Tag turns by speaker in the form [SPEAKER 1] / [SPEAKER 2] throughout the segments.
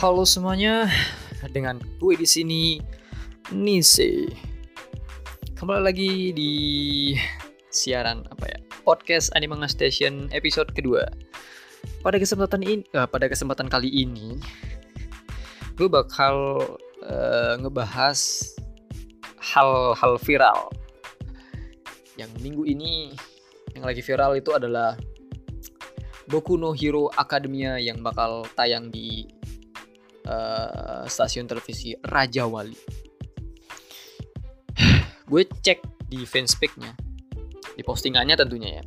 [SPEAKER 1] Halo semuanya, dengan gue di sini Nise. Kembali lagi di siaran apa ya? Podcast Animanga Station episode kedua. Pada kesempatan ini, uh, pada kesempatan kali ini, gue bakal uh, ngebahas hal-hal viral. Yang minggu ini yang lagi viral itu adalah Boku no Hero Academia yang bakal tayang di uh, stasiun televisi Raja Wali. Gue cek di fanspage-nya, di postingannya tentunya ya.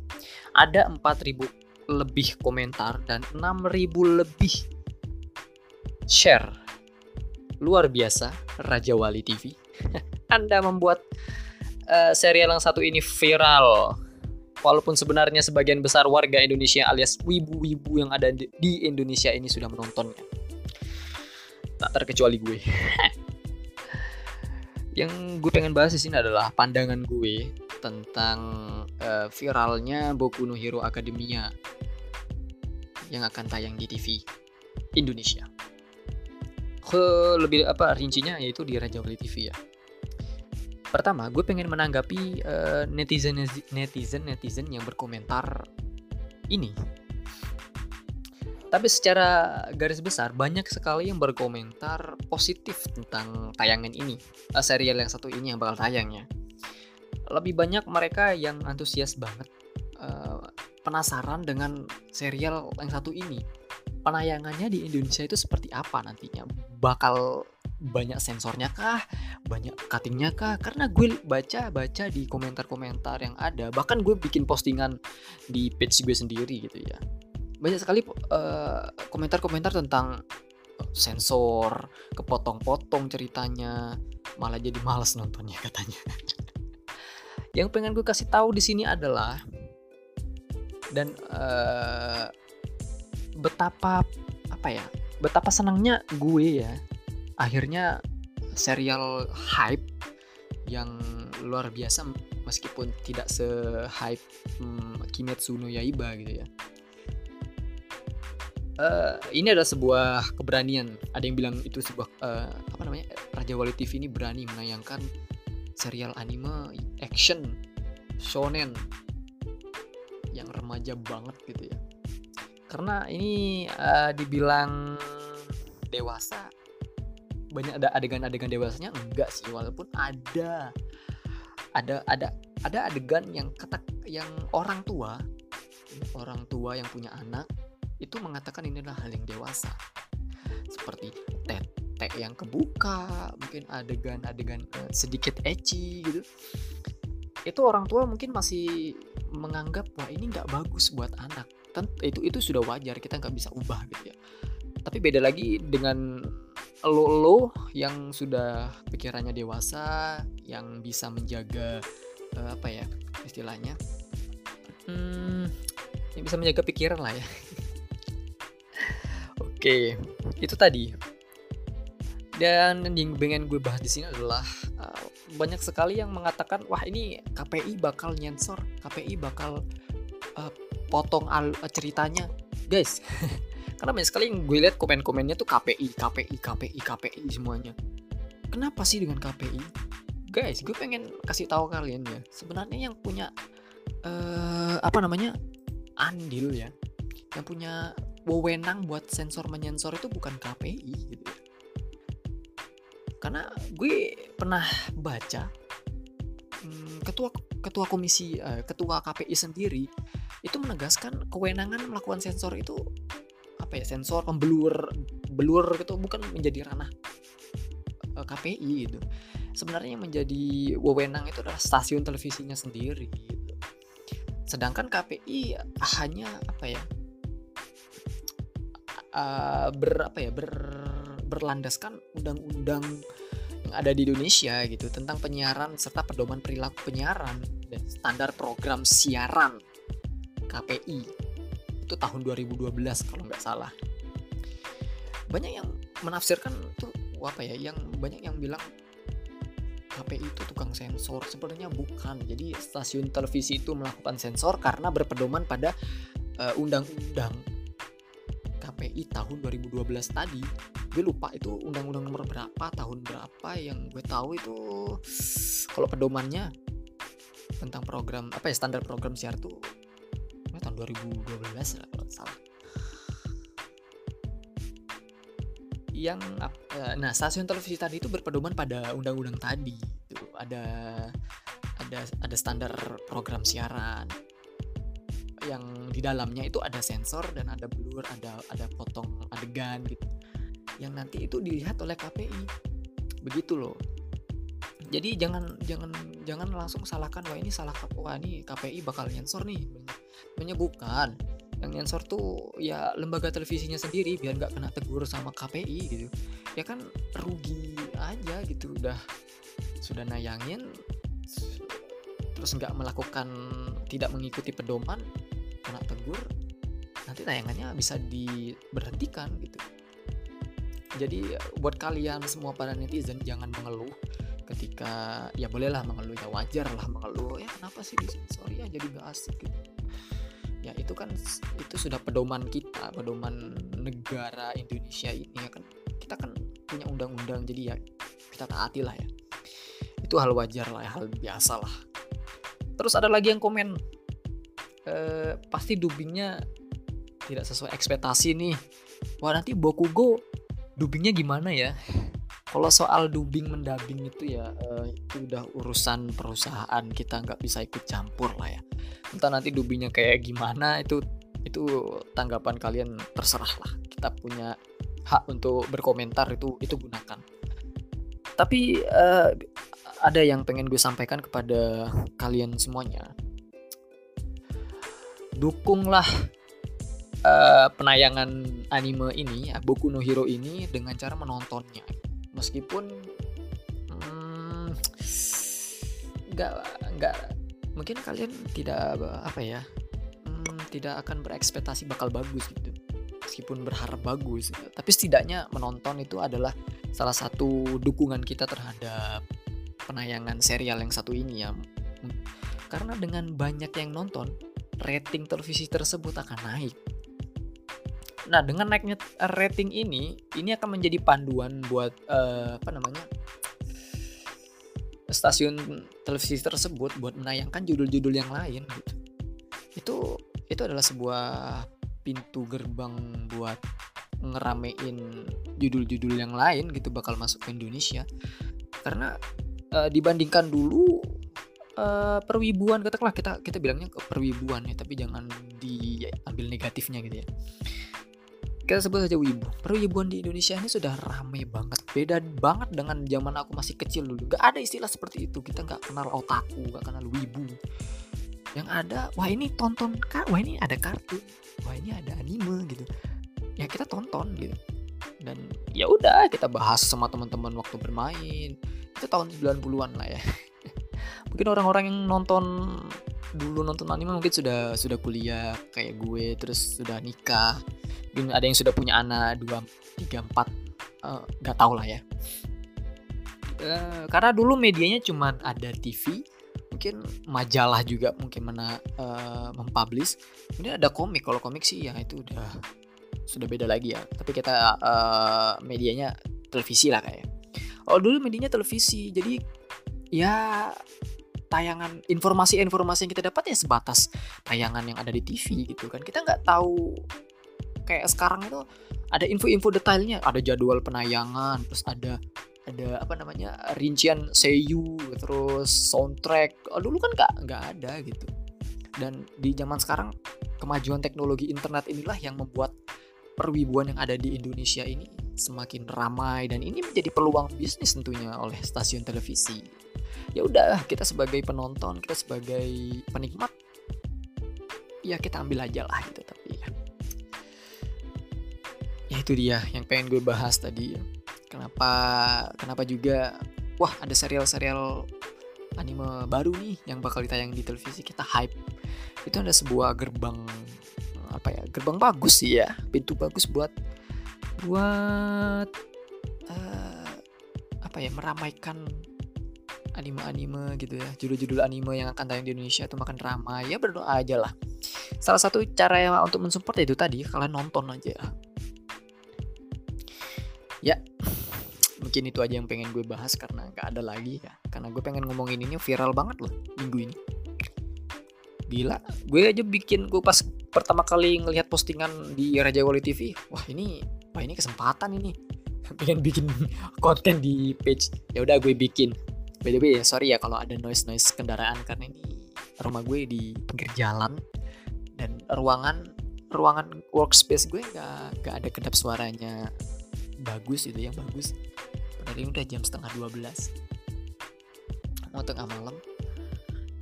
[SPEAKER 1] Ada 4000 lebih komentar dan 6000 lebih share. Luar biasa Raja Wali TV. Anda membuat uh, serial yang satu ini viral. Walaupun sebenarnya sebagian besar warga Indonesia alias wibu-wibu yang ada di Indonesia ini sudah menontonnya tak terkecuali gue yang gue pengen bahas di sini adalah pandangan gue tentang uh, viralnya Boku no Hero Academia yang akan tayang di TV Indonesia. Ke lebih apa rincinya yaitu di Raja Wali TV ya. Pertama, gue pengen menanggapi uh, netizen netizen netizen yang berkomentar ini tapi secara garis besar banyak sekali yang berkomentar positif tentang tayangan ini, uh, serial yang satu ini yang bakal tayang ya. Lebih banyak mereka yang antusias banget, uh, penasaran dengan serial yang satu ini. Penayangannya di Indonesia itu seperti apa nantinya? Bakal banyak sensornya kah? Banyak cuttingnya kah? Karena gue baca-baca di komentar-komentar yang ada, bahkan gue bikin postingan di page gue sendiri gitu ya banyak sekali eh, komentar-komentar tentang sensor, kepotong-potong ceritanya, malah jadi males nontonnya katanya. Yang pengen gue kasih tahu di sini adalah dan uh, betapa apa ya, betapa senangnya gue ya akhirnya serial hype yang luar biasa meskipun tidak se hype hmm, Kimetsu no Yaiba gitu ya uh, ini adalah sebuah keberanian. Ada yang bilang itu sebuah uh, apa namanya Raja Wali TV ini berani menayangkan serial anime action shonen yang remaja banget gitu ya. Karena ini uh, dibilang dewasa banyak ada adegan-adegan dewasanya enggak sih walaupun ada ada ada ada adegan yang ketak yang orang tua orang tua yang punya anak itu mengatakan ini adalah hal yang dewasa. Seperti tete yang kebuka mungkin adegan-adegan uh, sedikit ecchi gitu. Itu orang tua mungkin masih menganggap wah ini nggak bagus buat anak. Tentu itu itu sudah wajar kita nggak bisa ubah gitu ya. Tapi beda lagi dengan lo lo yang sudah pikirannya dewasa yang bisa menjaga uh, apa ya istilahnya? Hmm, yang bisa menjaga pikiran lah ya Oke, itu tadi. Dan yang pengen gue bahas di sini adalah uh, banyak sekali yang mengatakan wah ini KPI bakal nyensor, KPI bakal uh, potong al uh, ceritanya, guys. Karena banyak sekali yang gue lihat komen-komennya tuh KPI, KPI, KPI, KPI semuanya. Kenapa sih dengan KPI? Guys, gue pengen kasih tahu kalian ya. Sebenarnya yang punya uh, apa namanya andil ya, yang punya wewenang buat sensor menyensor itu bukan KPI gitu ya. Karena gue pernah baca hmm, ketua ketua komisi uh, ketua KPI sendiri itu menegaskan kewenangan melakukan sensor itu apa ya sensor pembelur belur gitu bukan menjadi ranah eh, KPI gitu. Sebenarnya yang menjadi wewenang itu adalah stasiun televisinya sendiri gitu. Sedangkan KPI hanya apa ya uh, ber apa ya ber berlandaskan undang-undang yang ada di Indonesia gitu tentang penyiaran serta pedoman perilaku penyiaran dan standar program siaran KPI itu tahun 2012 kalau nggak salah. Banyak yang menafsirkan tuh apa ya yang banyak yang bilang KPI itu tukang sensor. Sebenarnya bukan. Jadi stasiun televisi itu melakukan sensor karena berpedoman pada uh, undang-undang KPI tahun 2012 tadi. Gue lupa itu undang-undang nomor berapa tahun berapa yang gue tahu itu kalau pedomannya tentang program apa ya standar program siar tuh tahun 2012 lah kalau salah. Yang eh, nah stasiun televisi tadi itu berpedoman pada undang-undang tadi itu ada ada ada standar program siaran yang di dalamnya itu ada sensor dan ada blur ada ada potong adegan gitu. Yang nanti itu dilihat oleh KPI begitu loh. Jadi jangan jangan jangan langsung salahkan wah ini salah wah ini KPI bakal nyensor nih. Menyebutkan yang nyensor tuh ya lembaga televisinya sendiri biar nggak kena tegur sama KPI gitu. Ya kan rugi aja gitu udah sudah nayangin terus nggak melakukan tidak mengikuti pedoman kena tegur nanti tayangannya bisa diberhentikan gitu. Jadi buat kalian semua para netizen jangan mengeluh ketika ya bolehlah mengeluh ya wajar lah mengeluh. Ya kenapa sih disensor ya jadi gak asik gitu. Ya itu kan itu sudah pedoman kita pedoman negara Indonesia ini ya kan. Kita kan punya undang-undang jadi ya kita taati lah ya. Itu hal wajar lah hal biasa lah terus ada lagi yang komen eh, pasti dubbingnya tidak sesuai ekspektasi nih. Wah nanti Bokugo dubbingnya gimana ya? Kalau soal dubbing mendabing itu ya uh, itu udah urusan perusahaan kita nggak bisa ikut campur lah ya. Entah nanti dubbingnya kayak gimana itu itu tanggapan kalian terserah lah. Kita punya hak untuk berkomentar itu itu gunakan. Tapi uh, ada yang pengen gue sampaikan kepada kalian semuanya dukunglah uh, penayangan anime ini Boku no Hero ini dengan cara menontonnya. Meskipun hmm, nggak hmm, nggak mungkin kalian tidak apa ya hmm, tidak akan berekspektasi bakal bagus gitu. Meskipun berharap bagus tapi setidaknya menonton itu adalah salah satu dukungan kita terhadap penayangan serial yang satu ini ya. Karena dengan banyak yang nonton rating televisi tersebut akan naik Nah, dengan naiknya rating ini, ini akan menjadi panduan buat uh, apa namanya? stasiun televisi tersebut buat menayangkan judul-judul yang lain gitu. Itu itu adalah sebuah pintu gerbang buat ngeramein judul-judul yang lain gitu bakal masuk ke Indonesia. Karena uh, dibandingkan dulu uh, perwibuan katakanlah kita kita bilangnya perwibuan ya tapi jangan diambil negatifnya gitu ya. Kita sebut saja wibu. Perwibuan di Indonesia ini sudah rame banget. Beda banget dengan zaman aku masih kecil dulu. Gak ada istilah seperti itu. Kita nggak kenal otaku gak kenal wibu. Yang ada wah ini tonton kak wah ini ada kartun wah ini ada anime gitu. Ya kita tonton gitu. Dan ya udah kita bahas sama teman-teman waktu bermain. Itu tahun 90-an lah ya mungkin orang-orang yang nonton dulu nonton anime mungkin sudah sudah kuliah kayak gue terus sudah nikah. Mungkin ada yang sudah punya anak dua tiga empat eh, nggak uh, tahu lah ya. Uh, karena dulu medianya cuma ada TV mungkin majalah juga mungkin mana uh, mempublish. Kemudian ada komik kalau komik sih ya itu udah sudah beda lagi ya. Tapi kita uh, medianya televisi lah kayak. Oh dulu medianya televisi jadi ya tayangan informasi-informasi yang kita dapat ya sebatas tayangan yang ada di TV gitu kan. Kita nggak tahu kayak sekarang itu ada info-info detailnya. Ada jadwal penayangan terus ada ada apa namanya rincian seiyu terus soundtrack. Oh, dulu kan nggak nggak ada gitu. Dan di zaman sekarang kemajuan teknologi internet inilah yang membuat perwibuan yang ada di Indonesia ini semakin ramai dan ini menjadi peluang bisnis tentunya oleh stasiun televisi. Ya udah kita sebagai penonton kita sebagai penikmat ya kita ambil aja lah gitu tapi ya. Ya itu dia yang pengen gue bahas tadi. Kenapa kenapa juga wah ada serial-serial anime baru nih yang bakal ditayang di televisi kita hype. Itu ada sebuah gerbang apa ya gerbang bagus sih ya pintu bagus buat buat uh, apa ya meramaikan anime-anime gitu ya judul-judul anime yang akan tayang di Indonesia itu makan ramai. Ya berdoa aja lah. Salah satu cara yang untuk mensupport itu tadi kalian nonton aja. Ya mungkin itu aja yang pengen gue bahas karena nggak ada lagi ya. Karena gue pengen ngomongin ini viral banget loh minggu ini gila gue aja bikin gue pas pertama kali ngelihat postingan di Raja Wali TV wah ini wah ini kesempatan ini. Pengen bikin konten di page. Ya udah gue bikin. By the way ya sorry ya kalau ada noise noise kendaraan karena ini rumah gue di pinggir jalan dan ruangan ruangan workspace gue gak, gak ada kedap suaranya bagus itu yang bagus. Padahal ini udah jam setengah 12 mau tengah malam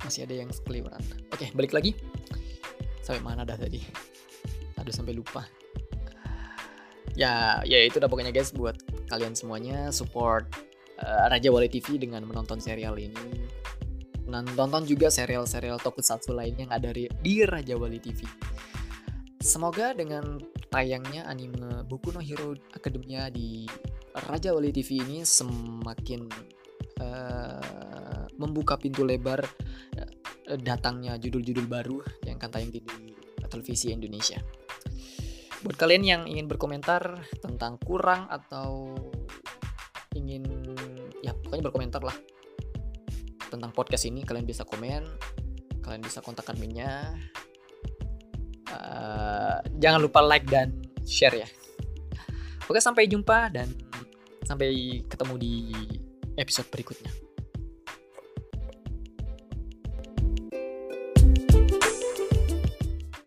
[SPEAKER 1] masih ada yang keliuran oke balik lagi. Sampai mana dah tadi? Aduh sampai lupa. Ya ya itu udah pokoknya guys. Buat kalian semuanya support uh, Raja Wali TV dengan menonton serial ini. Dan tonton juga serial-serial tokusatsu lainnya yang ada di, Raja Wali TV semoga dengan tayangnya anime Boku no Hero Academia di Raja Wali TV ini semakin uh, membuka pintu lebar Eh, datangnya judul-judul baru yang akan tayang di, televisi Indonesia. Buat kalian yang ingin berkomentar tentang kurang atau ingin ya pokoknya berkomentar lah tentang podcast ini kalian bisa komen, kalian bisa kontak adminnya. Uh, jangan lupa like dan share ya. Oke sampai jumpa dan sampai ketemu di episode berikutnya.